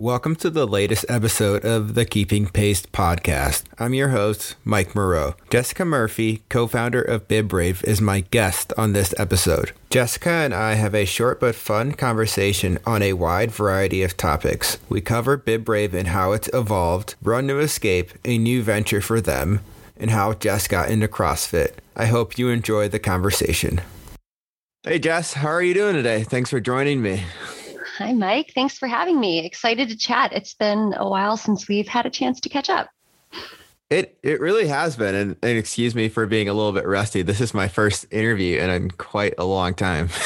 Welcome to the latest episode of the Keeping Pace podcast. I'm your host, Mike Moreau. Jessica Murphy, co founder of BibRave, is my guest on this episode. Jessica and I have a short but fun conversation on a wide variety of topics. We cover BibRave and how it's evolved, Run to Escape, a new venture for them, and how Jess got into CrossFit. I hope you enjoy the conversation. Hey, Jess, how are you doing today? Thanks for joining me. Hi, Mike. Thanks for having me. Excited to chat. It's been a while since we've had a chance to catch up. It it really has been, and, and excuse me for being a little bit rusty. This is my first interview, and in quite a long time.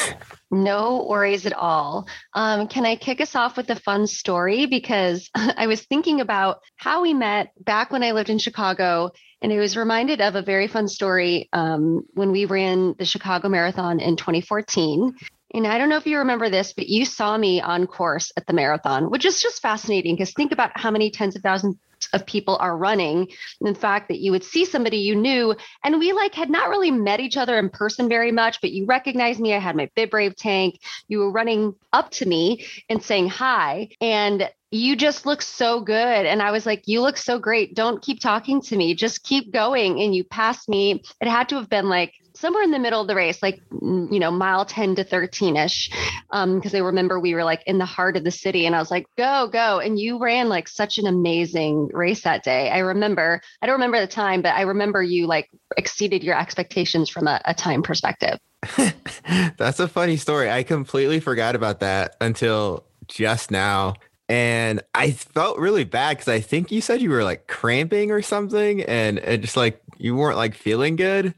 No worries at all. Um, can I kick us off with a fun story? Because I was thinking about how we met back when I lived in Chicago, and I was reminded of a very fun story um, when we ran the Chicago Marathon in 2014. And I don't know if you remember this, but you saw me on course at the marathon, which is just fascinating because think about how many tens of thousands of people are running. And in fact, that you would see somebody you knew, and we like had not really met each other in person very much, but you recognized me. I had my BibRave tank. You were running up to me and saying hi. And you just look so good. And I was like, you look so great. Don't keep talking to me. Just keep going. And you passed me. It had to have been like somewhere in the middle of the race, like, you know, mile 10 to 13 ish. Um, cause I remember we were like in the heart of the city and I was like, go, go. And you ran like such an amazing race that day. I remember, I don't remember the time, but I remember you like exceeded your expectations from a, a time perspective. That's a funny story. I completely forgot about that until just now. And I felt really bad because I think you said you were like cramping or something and it just like you weren't like feeling good.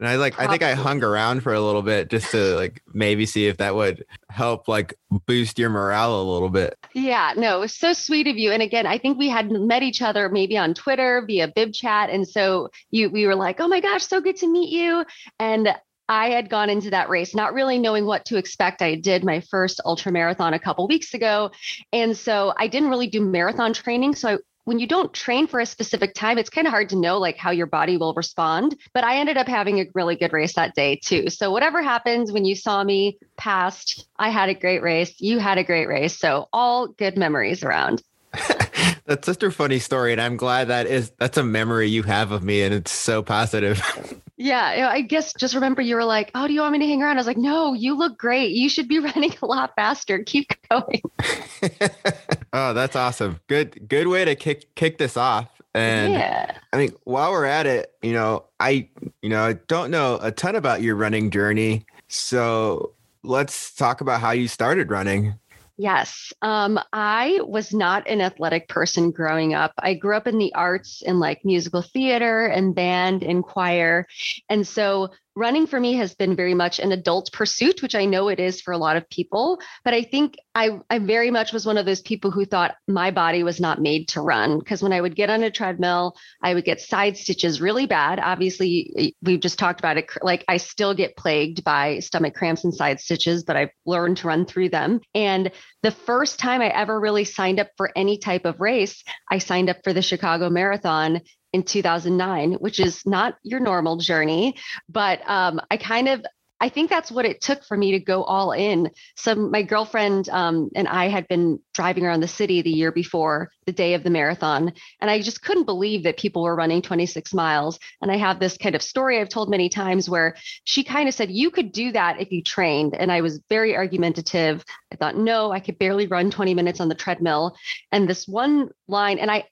And I like, Probably. I think I hung around for a little bit just to like maybe see if that would help like boost your morale a little bit. Yeah, no, it was so sweet of you. And again, I think we had met each other maybe on Twitter via Bib Chat. And so you, we were like, oh my gosh, so good to meet you. And I had gone into that race not really knowing what to expect. I did my first ultra marathon a couple weeks ago. And so I didn't really do marathon training. So I when you don't train for a specific time, it's kind of hard to know like how your body will respond. But I ended up having a really good race that day too. So whatever happens when you saw me past, I had a great race. You had a great race. So all good memories around. that's such a funny story, and I'm glad that is that's a memory you have of me, and it's so positive. Yeah, I guess just remember you were like, "Oh, do you want me to hang around?" I was like, "No, you look great. You should be running a lot faster. Keep going." Oh, that's awesome. Good good way to kick kick this off. And yeah. I mean, while we're at it, you know, I you know, I don't know a ton about your running journey. So, let's talk about how you started running. Yes. Um, I was not an athletic person growing up. I grew up in the arts in like musical theater and band and choir. And so running for me has been very much an adult pursuit, which I know it is for a lot of people. But I think I, I very much was one of those people who thought my body was not made to run. Because when I would get on a treadmill, I would get side stitches really bad. Obviously, we've just talked about it. Like I still get plagued by stomach cramps and side stitches, but I've learned to run through them. And the first time I ever really signed up for any type of race, I signed up for the Chicago Marathon in 2009, which is not your normal journey. But um, I kind of I think that's what it took for me to go all in. So my girlfriend um, and I had been driving around the city the year before the day of the marathon, and I just couldn't believe that people were running 26 miles. And I have this kind of story I've told many times where she kind of said, "You could do that if you trained," and I was very argumentative. I thought, "No, I could barely run 20 minutes on the treadmill." And this one line, and I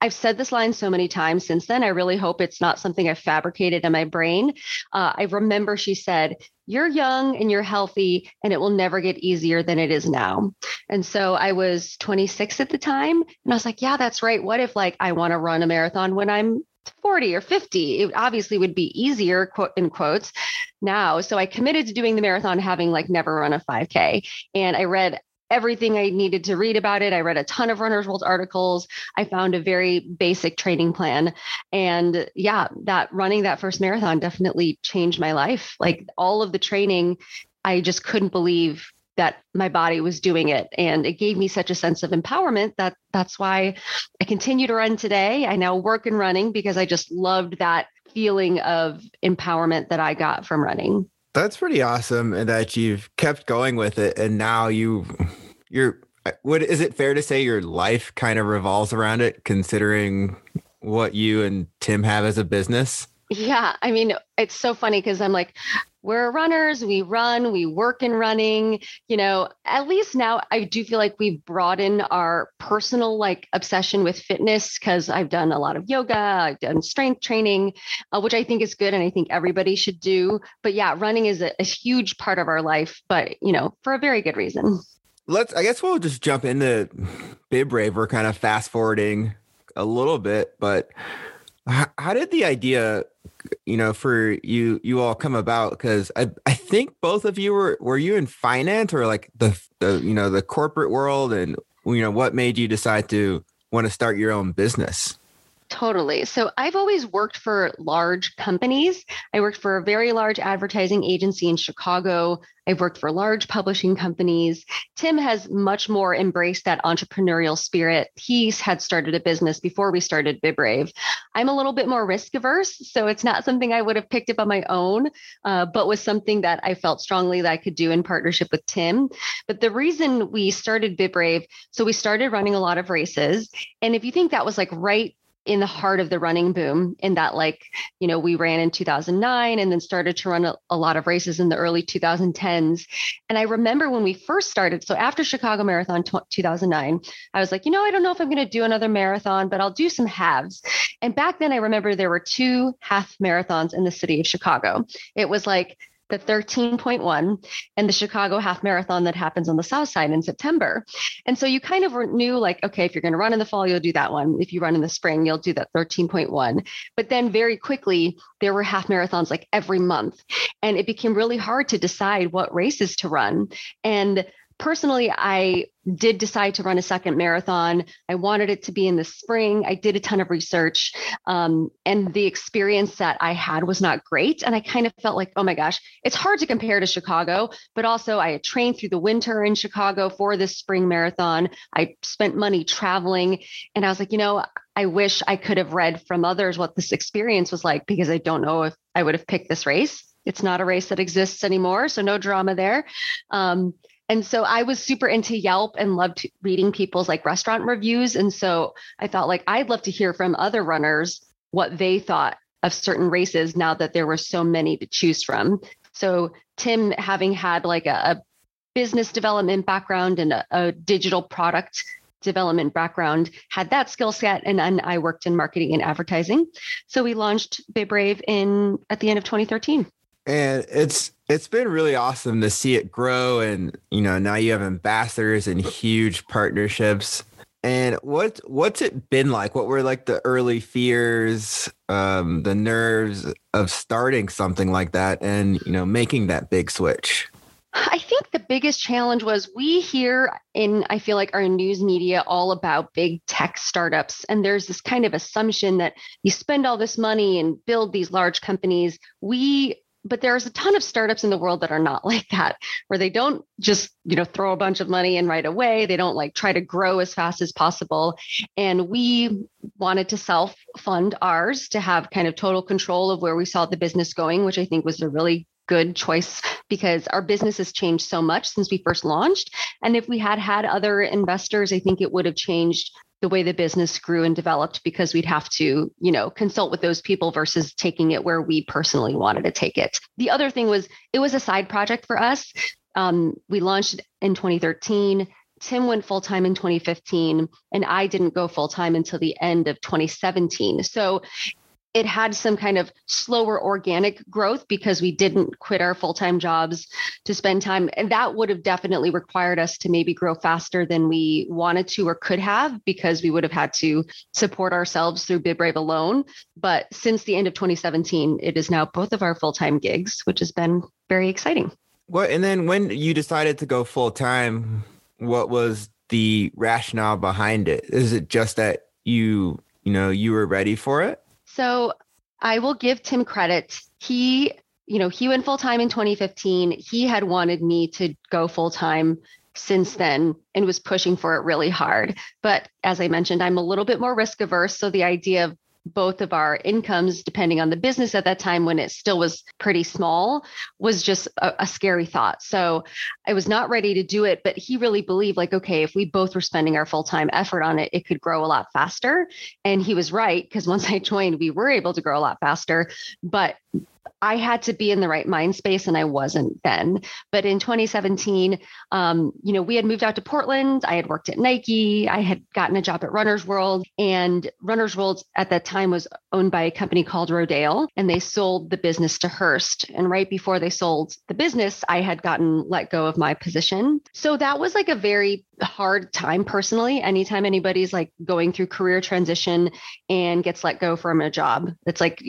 I've said this line so many times since then. I really hope it's not something I've fabricated in my brain. Uh, I remember she said, You're young and you're healthy, and it will never get easier than it is now. And so I was 26 at the time. And I was like, Yeah, that's right. What if, like, I want to run a marathon when I'm 40 or 50 it obviously would be easier quote in quotes now so i committed to doing the marathon having like never run a 5k and i read everything I needed to read about it. I read a ton of Runner's World articles. I found a very basic training plan. And yeah, that running that first marathon definitely changed my life. Like all of the training, I just couldn't believe that my body was doing it and it gave me such a sense of empowerment that that's why I continue to run today. I now work in running because I just loved that feeling of empowerment that I got from running. That's pretty awesome that you've kept going with it and now you you're uh, what is it fair to say your life kind of revolves around it, considering what you and Tim have as a business? Yeah, I mean, it's so funny because I'm like, we're runners, we run, we work in running. You know, at least now I do feel like we've broadened our personal like obsession with fitness because I've done a lot of yoga, I've done strength training, uh, which I think is good and I think everybody should do. But yeah, running is a, a huge part of our life, but you know, for a very good reason. Let's, I guess we'll just jump into BibRave. We're kind of fast forwarding a little bit, but how did the idea you know for you you all come about? Because i i think both of you were were you in finance or like the, the you know the corporate world? And you know what made you decide to want to start your own business Totally. So I've always worked for large companies. I worked for a very large advertising agency in Chicago. I've worked for large publishing companies. Tim has much more embraced that entrepreneurial spirit. He had started a business before we started BibRave. I'm a little bit more risk averse, so it's not something I would have picked up on my own, uh, but was something that I felt strongly that I could do in partnership with Tim. But the reason we started BibRave, so we started running a lot of races, and if you think that was like right in the heart of the running boom in that like you know we ran in 2009 and then started to run a, a, lot of races in the early 2010s and i remember when we first started so after chicago marathon t- 2009 i was like you know i don't know if i'm going to do another marathon but i'll do some halves. And back then i remember there were two half marathons in the city of chicago. It was like the 13.1 and the Chicago half marathon that happens on the south side in September. And so you kind of knew like, okay, if you're going to run in the fall, you'll do that one. If you run in the spring, you'll do that 13.1. But then very quickly, there were half marathons like every month. And it became really hard to decide what races to run. And personally, I did decide to run a second marathon. I wanted it to be in the spring. I did a ton of research, um, and the experience that I had was not great. And I kind of felt like, oh my gosh, it's hard to compare to Chicago. But also, I had trained through the winter in Chicago for this spring marathon. I spent money traveling, and I was like, you know, I wish I could have read from others what this experience was like because I don't know if I would have picked this race. It's not a race that exists anymore, so no drama there. Um, and so I was super into Yelp and loved reading people's like restaurant reviews. And so I thought like I'd love to hear from other runners what they thought of certain races now that there were so many to choose from. So Tim having had like a, a business development background and a, a, digital product development background had that skill set and then I worked in marketing and advertising. So we launched BibRave in at the end of 2013 and it's it's been really awesome to see it grow and you know now you have ambassadors and huge partnerships and what what's it been like what were like the early fears um the nerves of starting something like that and you know making that big switch I think the biggest challenge was we hear in, I feel like, our news media all about big tech startups. And there's this kind of assumption that you spend all this money and build these large companies. We but there's a ton of startups in the world that are not like that where they don't just you know throw a bunch of money in right away. They don't like try to grow as fast as possible. And we wanted to self fund ours to have kind of total control of where we saw the business going which i think was a really good choice because our business has changed so much since we first launched. And if we had had other investors i think it would have changed the way the business grew and developed because we'd have to, you know, consult with those people versus taking it where we personally wanted to take it. The other thing was it was a side project for us. Um, we launched in 2013. Tim went full time in 2015, and I didn't go full time until the end of 2017. So it had some kind of slower organic growth because we didn't quit our full-time jobs to spend time. And that would have definitely required us to maybe grow faster than we wanted to or could have because we would have had to support ourselves through BibBrave alone. But since the end of 2017 it is now both of our full-time gigs which has been very exciting. What and then when you decided to go full-time what was the rationale behind it? Is it just that you you know you were ready for it so I will give Tim credit. He, you know, he went full time in 2015. He had wanted me to go full time since then and was pushing for it really hard. But as I mentioned, I'm a little bit more risk averse. So the idea of both of our incomes, depending on the business at that time when it still was pretty small, was just a, a, scary thought. So I was not ready to do it. But he really believed, like, okay, if we both were spending our full time effort on it, it could grow a lot faster. And he was right, because once I joined, we were able to grow a lot faster. But I had to be in the right mind space and I wasn't then. But in 2017, um, you know, we had moved out to Portland. I had worked at Nike. I had gotten a job at Runner's World. And Runner's World at that time was owned by a company called Rodale and they sold the business to Hearst. And right before they sold the business, I had gotten let go of my position. So that was like a very hard time personally. Anytime anybody's like going through career transition and gets let go from a job, it's like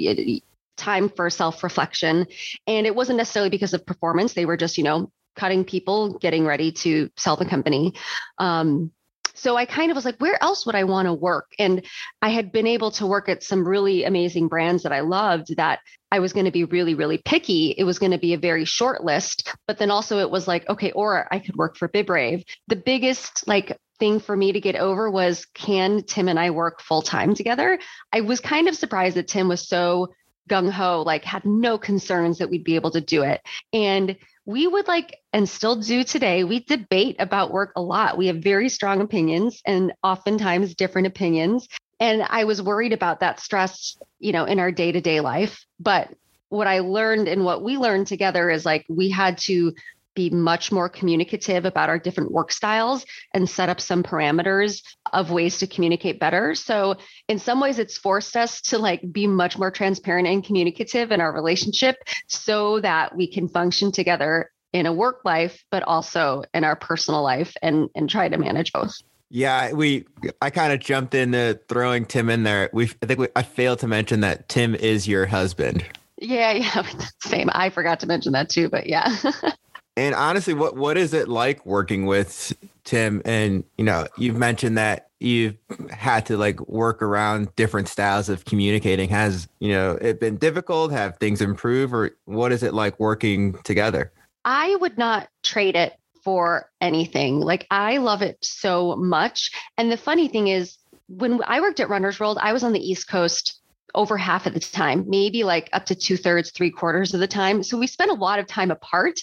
time for self reflection. And it wasn't necessarily because of performance. They were just, you know, cutting people, getting ready to sell the company. Um, so I kind of was like, where else would I want to work? And I had been able to work at some really amazing brands that I loved that I was going to be really, really picky. It was going to be a very short list. But then also it was like, okay, or I could work for BibRave. The biggest like thing for me to get over was can Tim and I work full time together? I was kind of surprised that Tim was so gung ho, like had no concerns that we'd be able to do it. And we would like, and still do today, we debate about work a lot. We have very strong opinions and oftentimes different opinions. And I was worried about that stress, you know, in our day to day life. But what I learned and what we learned together is like we had to be much more communicative about our different work styles and set up some parameters of ways to communicate better. So in some ways it's forced us to like be much more transparent and communicative in our relationship so that we can function together in a work life but also in our personal life and and try to manage both. Yeah, we I kind of jumped into throwing Tim in there. We I think we, I failed to mention that Tim is your husband. Yeah, yeah, same. I forgot to mention that too, but yeah. And honestly, what what is it like working with Tim? And you know, you've mentioned that you've had to like work around different styles of communicating. Has you know it been difficult? Have things improved, or what is it like working together? I would not trade it for anything. Like I love it so much. And the funny thing is, when I worked at Runner's World, I was on the East Coast over half of the time, maybe like up to two thirds, three quarters of the time. So we spent a lot of time apart,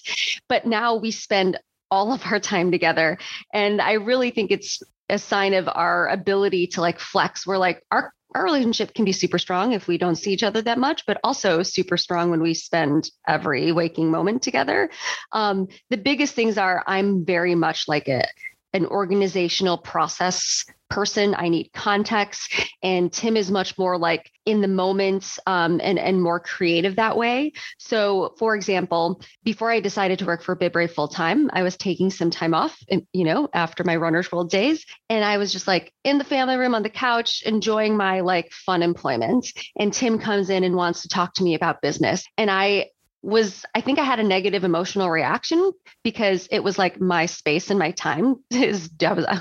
but now we spend all of our time together. And I really think it's a sign of our ability to like flex. We're like, our our relationship can be super strong if we don't see each other that much, but also super strong when we spend every waking moment together. Um, the biggest things are I'm very much like a an organizational process person. I need context. And Tim is much more like in the moment um, and, and more creative that way. So, for example, before I decided to work for BibRave full time, I was taking some time off, you know, after my Runner's World days. And I was just like in the family room on the couch, enjoying my like fun employment. And Tim comes in and wants to talk to me about business. And I was I think I had a negative emotional reaction because it was like my space and my time is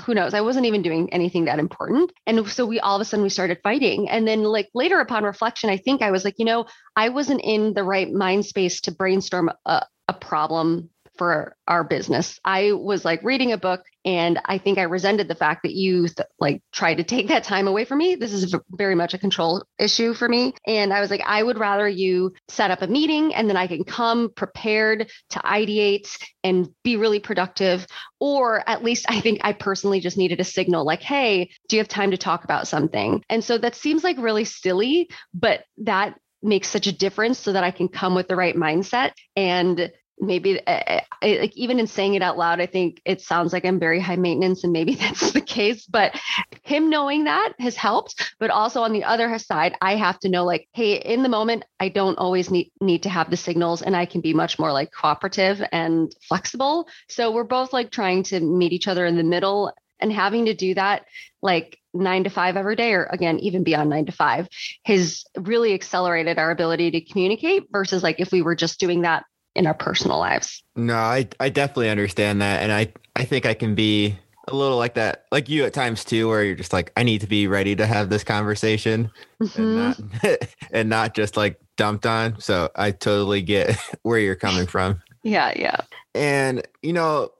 who knows? I wasn't even doing anything that important. And so we all of a sudden we started fighting. And then like later upon reflection I think I was like you know I wasn't in the right mind space to brainstorm a, a problem for our business. I was like reading a book and I think I resented the fact that you th- like tried to take that time away from me. This is very much a control issue for me. And I was like, I would rather you set up a meeting and then I can come prepared to ideate and be really productive. Or at least I think I personally just needed a signal like, hey, do you have time to talk about something? And so that seems like really silly, but that makes such a difference so that I can come with the right mindset and maybe uh, uh, like even in saying it out loud i think it sounds like i'm very high maintenance and maybe that's the case but him knowing that has helped but also on the other side i have to know like hey in the moment i don't always need need to have the signals and i can be much more like cooperative and flexible. So we're both like trying to meet each other in the middle and having to do that like nine to five every day, or again, even beyond nine to five, has really accelerated our ability to communicate versus like if we were just doing that in our personal lives. No, I I definitely understand that, and I I think I can be a little like that, like you at times too, where you're just like, I need to be ready to have this conversation, mm-hmm. and not and not just like dumped on. So I totally get where you're coming from. Yeah, yeah. And you know,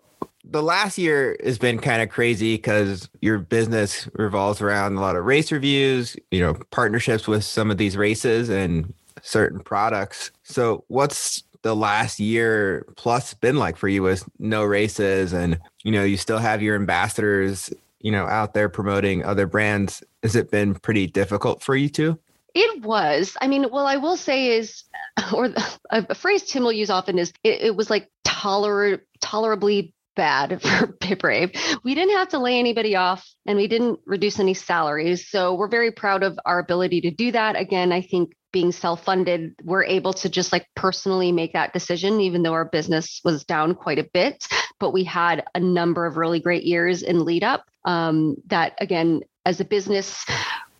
the last year has been kind of crazy because your business revolves around a lot of race reviews, you know, partnerships with some of these races and certain products. So, what's the last year plus been like for you with no races and you know you still have your ambassadors you know out there promoting other brands has it been pretty difficult for you too it was. I mean, well, I will say is, or a, phrase Tim will use often is, it, it was like toler- tolerably bad for BibRave. We didn't have to lay anybody off and we didn't reduce any salaries. So we're very proud of our ability to do that. Again, I think being self-funded, we're able to just like personally make that decision, even though our business was down quite a bit. But we had a number of really great years in lead up um, that again, as a business,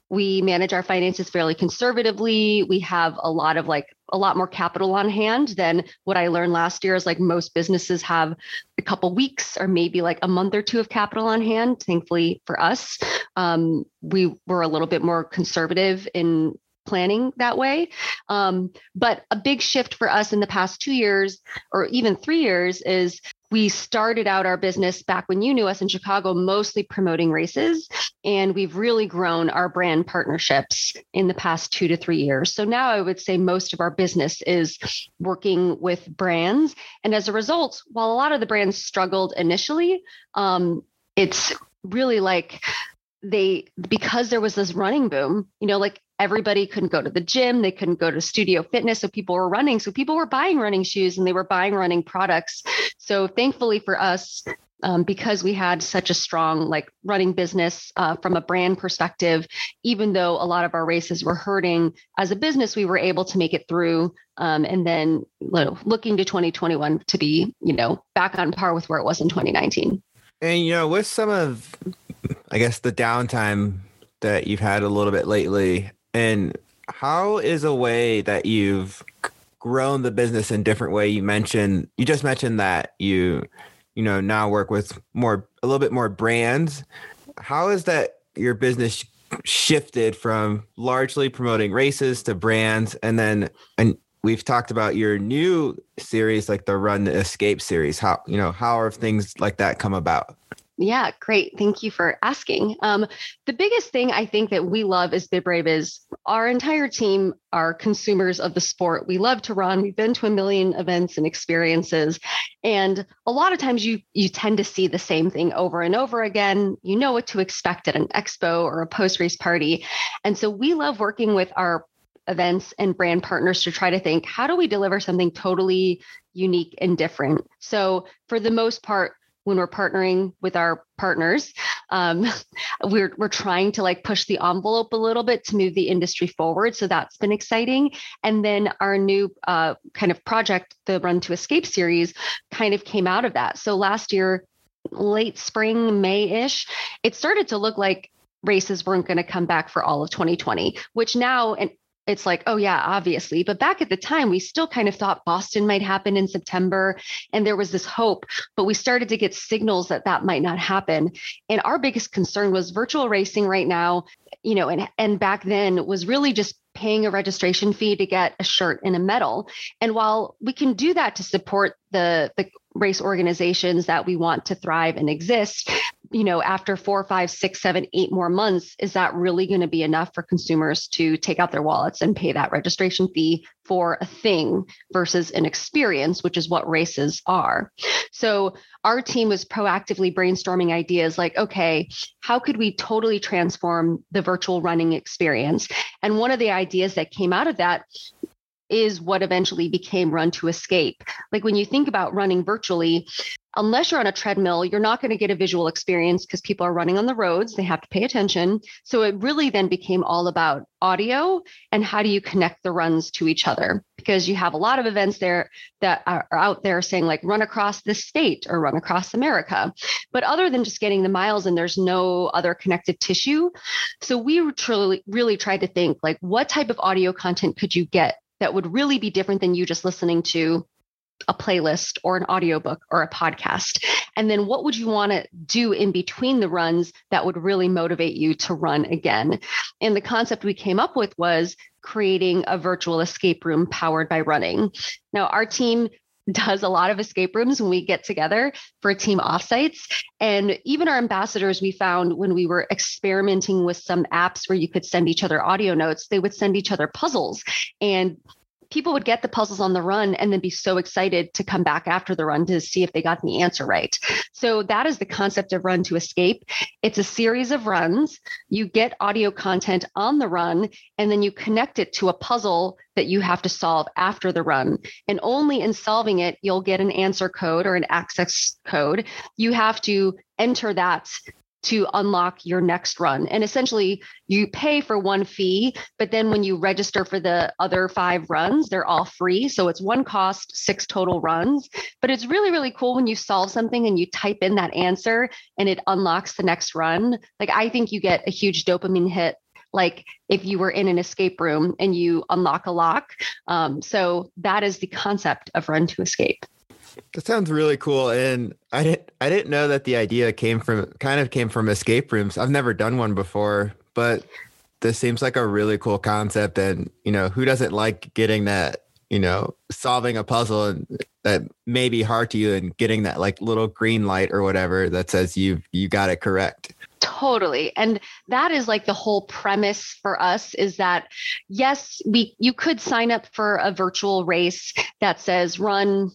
we manage our finances fairly conservatively we have a lot of like a lot more capital on hand than what i learned last year is like most businesses have a couple weeks or maybe like a month or two of capital on hand thankfully for us um, we were a little bit more conservative in planning that way. Um, but a big shift for us in the past two years or even three years is we started out our business back when you knew us in Chicago, mostly promoting races. And we've really grown our brand partnerships in the past two to three years. So now I would say most of our business is working with brands. And as a result, while a lot of the brands struggled initially, um, it's really like they because there was this running boom you know like everybody couldn't go to the gym they couldn't go to studio fitness so people were running so people were buying running shoes and they were buying running products. So thankfully for us um, because we had such a strong like running business uh, from a brand perspective even though a lot of our races were hurting as a business we were able to make it through um, and then you know, looking to 2021 to be you know back on par with where it was in 2019 and you know with some of i guess the downtime that you've had a little bit lately and how is a way that you've grown the business in different way? You mentioned you just mentioned that you you know now work with more a little bit more brands. How is that your business shifted from largely promoting races to brands and then and we've talked about your new series like the run to escape series how you know how have things like that come about yeah, great. Thank you for asking. Um, the biggest thing I think that we love as BibRave is our entire team are consumers of the sport. We love to run. We've been to a million events and experiences, and a lot of times you you tend to see the same thing over and over again. You know what to expect at an expo or a post race party, and so we love working with our events and brand partners to try to think how do we deliver something totally unique and different. So for the most part when we're partnering with our partners um, we're we're trying to like push the envelope a little bit to move the industry forward. So that's been exciting. And then our new uh, kind of project the run to escape series kind of came out of that. So last year late spring may-ish it started to look like races weren't going to come back for all of 2020 which now and it's like, oh, yeah, obviously. But back at the time, we still kind of thought Boston might happen in September. And there was this hope, but we started to get signals that that might not happen. And our biggest concern was virtual racing right now, you know, and, and back then was really just paying a registration fee to get a shirt and a medal. And while we can do that to support the, the race organizations that we want to thrive and exist, you know, after four, five, six, seven, eight more months, is that really going to be enough for consumers to take out their wallets and pay that registration fee for a thing versus an experience, which is what races are? So our team was proactively brainstorming ideas like, okay, how could we totally transform the virtual running experience? And one of the ideas that came out of that is what eventually became Run to Escape. Like when you think about running virtually, unless you're on a treadmill, you're not going to get a visual experience because people are running on the roads. They have to pay attention. So it really then became all about audio and how do you connect the runs to each other? Because you have a lot of events there that are out there saying, like, run across this state or run across America. But other than just getting the miles and there's no other connective tissue. So we truly, really tried to think, like, what type of audio content could you get that would really be different than you just listening to a playlist or an audiobook or a podcast? And then what would you want to do in between the runs that would really motivate you to run again? And the concept we came up with was creating a virtual escape room powered by running. Now, our team does a lot of escape rooms when we get together for team offsites. And even our ambassadors, we found when we were experimenting with some apps where you could send each other audio notes, they would send each other puzzles. And people would get the puzzles on the run and then be so excited to come back after the run to see if they got the answer right. So that is the concept of Run to Escape. It's a series of runs. You get audio content on the run and then you connect it to a puzzle that you have to solve after the run. And only in solving it, you'll get an answer code or an access code. You have to enter that to unlock your next run. And essentially, you pay for one fee, but then when you register for the other five runs, they're all free. So it's one cost, six total runs. But it's really, really cool when you solve something and you type in that answer and it unlocks the next run. Like, I think you get a huge dopamine hit like if you were in an escape room and you unlock a lock. Um, so that is the concept of Run to Escape. That sounds really cool. And I didn't I didn't know that the idea came from kind of came from escape rooms. I've never done one before, but this seems like a really cool concept. And you know, who doesn't like getting that, you know, solving a puzzle and that may be hard to you and getting that like little green light or whatever that says you've you got it correct. Totally. And that is like the whole premise for us is that yes, we you could sign up for a virtual race that says run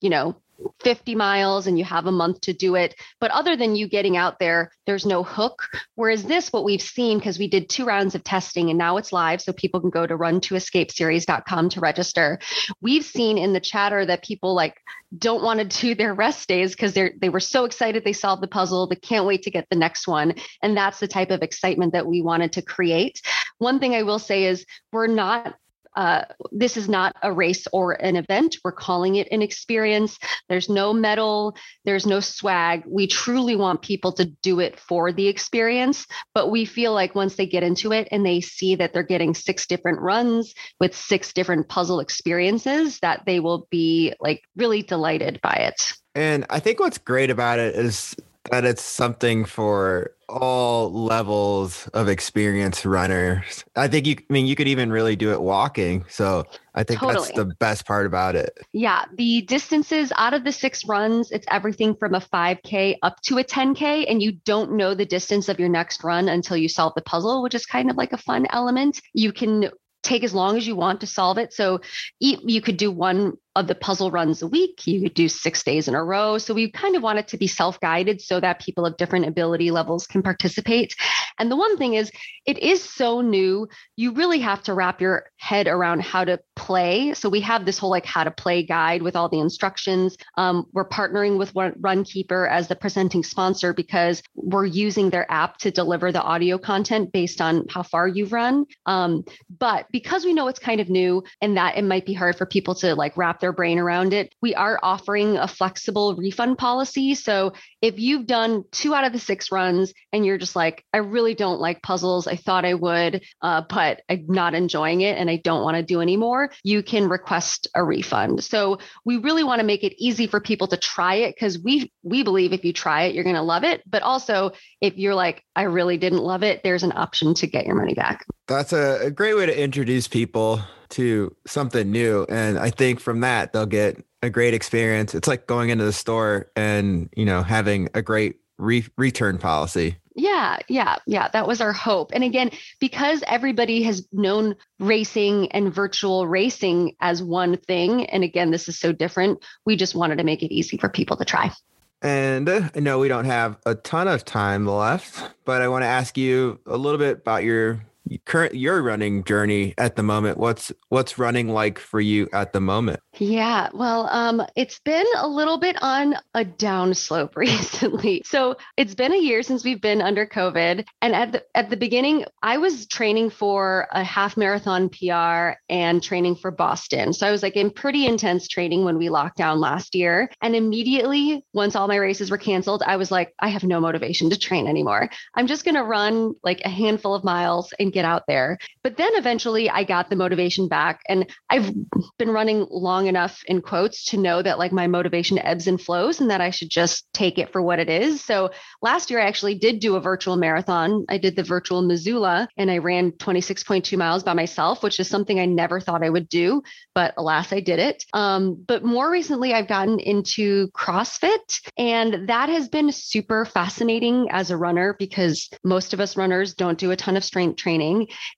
you know 50 miles and you have a month to do it. But other than you getting out there, there's no hook. Whereas this, what we've seen, because we did two rounds of testing and now it's live, so people can go to run2escapeseries.com to register. We've seen in the chatter that people like don't want to do their rest days because they're they were so excited they solved the puzzle. They can't wait to get the next one. And that's the type of excitement that we wanted to create. One thing I will say is we're not uh, this is not a race or an event. We're calling it an experience. There's no medal, there's no swag. We truly want people to do it for the experience. But we feel like once they get into it and they see that they're getting six different runs with six different puzzle experiences, that they will be like really delighted by it. And I think what's great about it is that it's something for all levels of experience runners. I think you I mean you could even really do it walking. So I think totally. that's the best part about it. Yeah, the distances out of the 6 runs, it's everything from a 5k up to a 10k and you don't know the distance of your next run until you solve the puzzle, which is kind of like a fun element. You can take as long as you want to solve it. So you could do one of the puzzle runs a week. You could do six days in a row. So we kind of want it to be self guided so that people of different ability levels can participate. And the one thing is, it is so new. You really have to wrap your head around how to play. So we have this whole like how to play guide with all the instructions. Um, we're partnering with Runkeeper as the presenting sponsor because we're using their app to deliver the audio content based on how far you've run. Um, but because we know it's kind of new and that it might be hard for people to like wrap their their brain around it. We are offering a flexible refund policy. So if you've done two out of the six runs and you're just like, I really don't like puzzles, I thought I would, uh, but I'm not enjoying it and I don't want to do anymore, you can request a refund. So we really want to make it easy for people to try it because we we believe if you try it, you're going to love it. But also, if you're like, I really didn't love it, there's an option to get your money back. That's a, a great way to introduce people to something new. And I think from that, they'll get a great experience. It's like going into the store and, you know, having a great re- return policy. Yeah, yeah, yeah. That was our hope. And again, because everybody has known racing and virtual racing as one thing, and again, this is so different, we just wanted to make it easy for people to try. And uh, I know we don't have a ton of time left, but I want to ask you a little bit about your current your running journey at the moment what's what's running like for you at the moment? Yeah well um it's been a little bit on a downslope recently. So it's been a year since we've been under covid and at the at the beginning i was training for a half marathon pr and training for boston. So i was like in pretty intense training when we locked down last year and immediately once all my races were canceled i was like i have no motivation to train anymore. I'm just going to run like a handful of miles and get out there. But then eventually I got the motivation back. And I've been running long enough in quotes to know that like my motivation ebbs and flows and that I should just take it for what it is. So last year I actually did do a virtual marathon. I did the virtual Missoula and I ran 26.2 miles by myself, which is something I never thought I would do. But alas, I did it. Um, but more recently, I've gotten into CrossFit, and that has been super fascinating as a runner because most of us runners don't do a ton of strength training.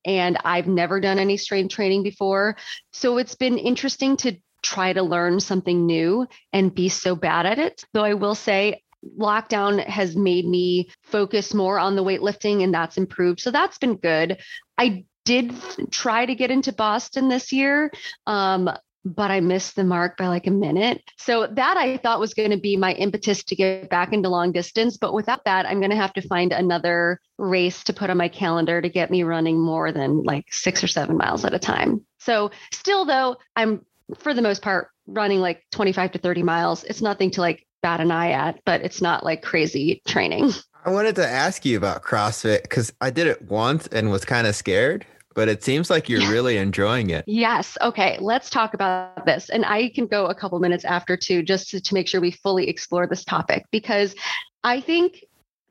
And I've never done any strength training before. So it's been interesting to try to learn something new and be so bad at it. Though I will say, lockdown has made me focus more on the weightlifting and that's improved. So that's been good. I did try to get into Boston this year. Um, but I missed the mark by like a minute. So that I thought was going to be my impetus to get back into long distance. But without that, I'm going to have to find another race to put on my calendar to get me running more than like six or seven miles at a time. So still, though, I'm for the most part running like 25 to 30 miles. It's nothing to like bat an eye at, but it's not like crazy training. I wanted to ask you about CrossFit because I did it once and was kind of scared but it seems like you're really enjoying it. Yes. Okay. Let's talk about this. And I can go a couple minutes after too, just to, to make sure we fully explore this topic because I think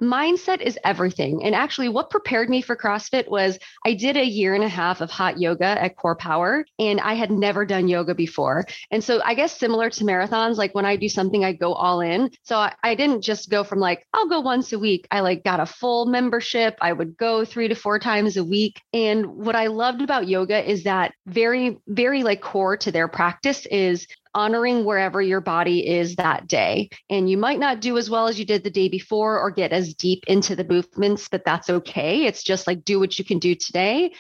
mindset is everything. And actually, what prepared me for CrossFit was I did a year and a half of hot yoga at Core Power, and I had never done yoga before. And so, I guess similar to marathons, like when I do something, I go all in. So, I, I didn't just go from like, I'll go once a week. I like got a full membership. I would go three to four times a week. And what I loved about yoga is that very, very like core to their practice is honoring wherever your body is that day. And you might not do as well as you did the day before or get as deep into the movements, but that's okay. It's just like do what you can do today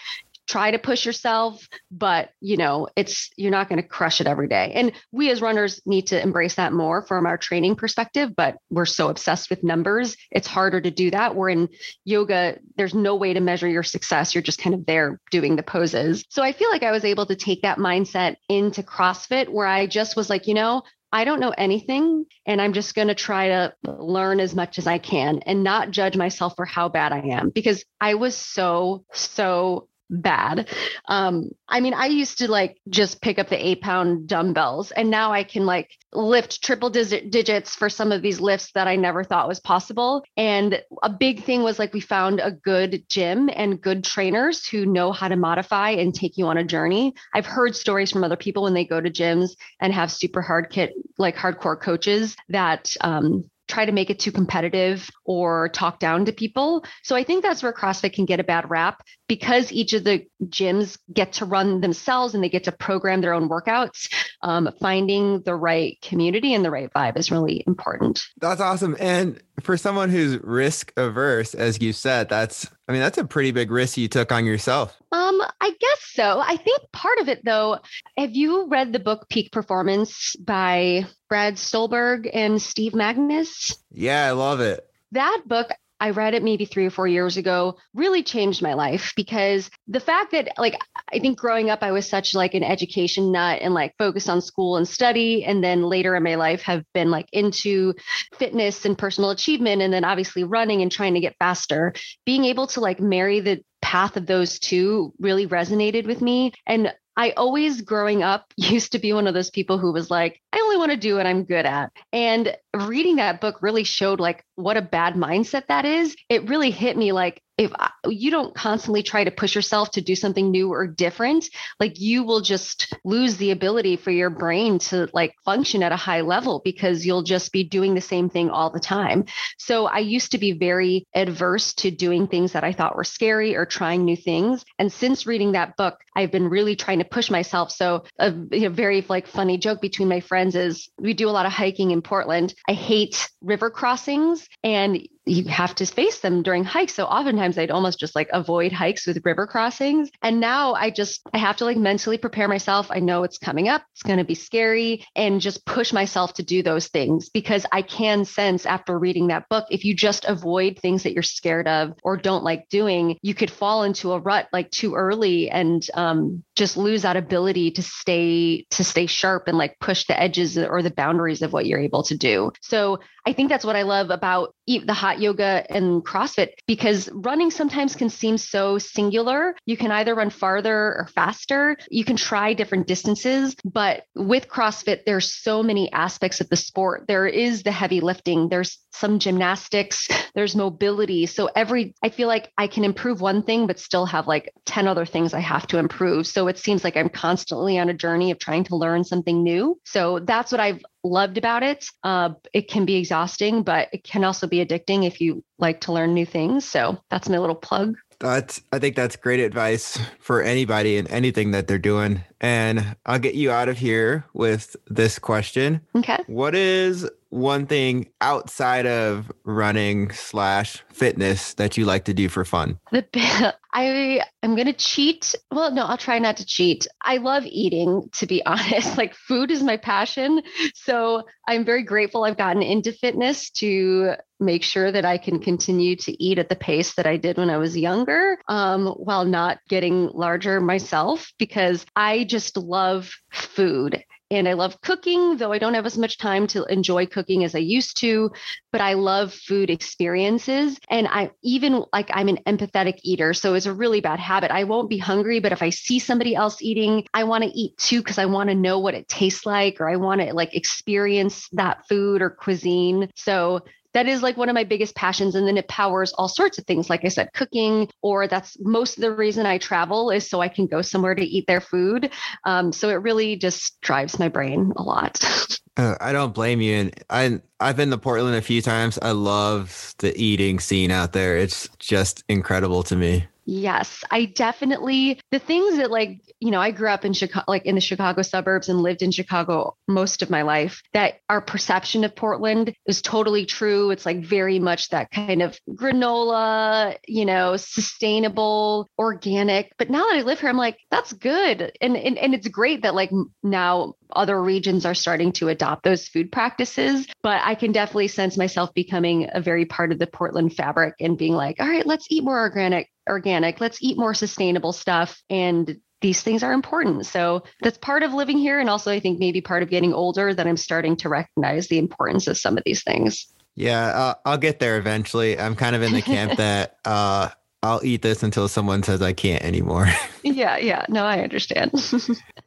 try to push yourself but you know it's you're not going to crush it every day. And we as runners need to embrace that more from our training perspective but we're so obsessed with numbers it's harder to do that. We're in yoga there's no way to measure your success you're just kind of there doing the poses. So i feel like i was able to take that mindset into crossfit where i just was like you know I don't know anything, and I'm just going to try to learn as much as I can and not judge myself for how bad I am because I was so, so bad. Um, I mean, I used to like just pick up the eight pound dumbbells, and now I can like lift triple digit digits for some of these lifts that I never thought was possible. And a big thing was like we found a good gym and good trainers who know how to modify and take you on a journey. I've heard stories from other people when they go to gyms and have super hard kit, like hardcore coaches that um, try to make it too competitive or talk down to people. So I think that's where CrossFit can get a bad rap because each of the gyms get to run themselves and they get to program their own workouts. Um, finding the right community and the right vibe is really important. That's awesome. And for someone who's risk averse, as you said, that's I mean, that's a pretty big risk you took on yourself. Um, I guess so. I think part of it though, have you read the book Peak Performance by Brad Stulberg and Steve Magness? Yeah, I love it. That book I read it maybe three or four years ago, really changed my life because the fact that, like, I think growing up, I was such like an education nut and like focused on school and study. And then later in my life, have been like into fitness and personal achievement. And then obviously running and trying to get faster. Being able to like marry the path of those two really resonated with me. And I always growing up used to be one of those people who was like, I only want to do what I'm good at. And reading that book really showed like what a bad mindset that is. It really hit me like if you don't constantly try to push yourself to do something new or different like you will just lose the ability for your brain to like function at a high level because you'll just be doing the same thing all the time so i used to be very adverse to doing things that i thought were scary or trying new things and since reading that book i've been really trying to push myself so a you know, very like funny joke between my friends is we do a lot of hiking in portland. I hate river crossings and you have to face them during hikes. So oftentimes I'd almost just like avoid hikes with river crossings. And now I just, I have to like mentally prepare myself. I know it's coming up, it's going to be scary, and just push myself to do those things because I can sense after reading that book, if you just avoid things that you're scared of or don't like doing, you could fall into a rut like too early and um, just lose that ability to stay, to stay sharp and like push the edges or the boundaries of what you're able to do. So I think that's what I love about the hot yoga and CrossFit because running sometimes can seem so singular. You can either run farther or faster. You can try different distances, but with CrossFit, there's so many aspects of the sport. There is the heavy lifting, there's some gymnastics, there's mobility. So every, I feel like I can improve one thing, but still have like 10 other things I have to improve. So it seems like I'm constantly on a journey of trying to learn something new. So that's what I've loved about it. Uh, it can be exhausting, but it can also be addicting if you like to learn new things. So that's my little plug. That's I think that's great advice for anybody and anything that they're doing. And I'll get you out of here with this question. Okay. What is one thing outside of running slash fitness that you like to do for fun? The I am gonna cheat. Well, no, I'll try not to cheat. I love eating, to be honest. Like food is my passion. So I'm very grateful I've gotten into fitness to make sure that I can continue to eat at the pace that I did when I was younger, um, while not getting larger myself, because I just love food and I love cooking, though I don't have as much time to enjoy cooking as I used to, but I love food experiences. And I even like I'm an empathetic eater. So it's a really bad habit. I won't be hungry, but if I see somebody else eating, I want to eat too because I want to know what it tastes like or I want to like experience that food or cuisine. So that is like one of my biggest passions and then it powers all sorts of things. Like i said cooking or that's most of the reason i travel is so i can go somewhere to eat their food. Um, so it really just drives my brain a lot. Uh, i don't blame you and i i've been to portland a few times. I love the eating scene out there. It's just incredible to me Yes, I definitely the things that like, you know, I grew up in Chicago like in the Chicago suburbs and lived in Chicago most of my life. That our perception of Portland is totally true. It's like very much that kind of granola, you know, sustainable, organic. But now that I live here, I'm like, that's good. And and, and it's great that like now other regions are starting to adopt those food practices. But I can definitely sense myself becoming a very part of the Portland fabric and being like, all right, let's eat more organic organic. Let's eat more sustainable stuff. And these things are important. So that's part of living here. And also, I think maybe part of getting older that I'm starting to recognize the importance of some of these things. Yeah, uh, I'll get there eventually. I'm kind of in the camp that uh, I'll eat this until someone says I can't anymore. yeah, yeah. No, I understand.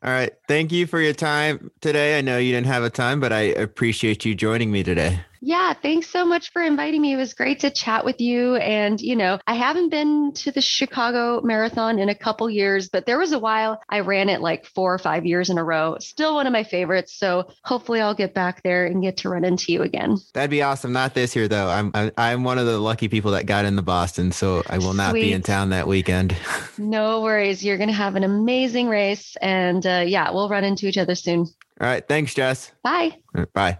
All right. Thank you for your time today. I know you didn't have a time, but I appreciate you joining me today. Yeah, thanks so much for inviting me. It was great to chat with you. And, you know, I haven't been to the Chicago Marathon in a couple years, but there was a while I ran it like four or five years in a row. Still one of my favorites. So hopefully I'll get back there and get to run into you again. That'd be awesome. Not this year, though. I'm I'm one of the lucky people that got into Boston. So I will not Sweet. be in town that weekend. no worries. You're going to have an amazing race. And uh, yeah, we'll run into each other soon. All right. Thanks, Jess. Bye. Bye.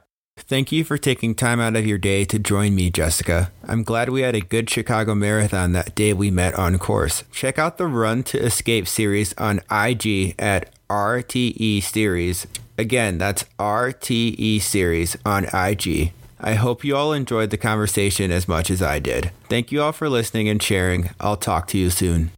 Thank you for taking time out of your day to join me, Jessica. I'm glad we had a good Chicago Marathon that day we met on course. Check out the Run to Escape series on IG at RTE Series. Again, that's RTE Series on IG. I hope you all enjoyed the conversation as much as I did. Thank you all for listening and sharing. I'll talk to you soon.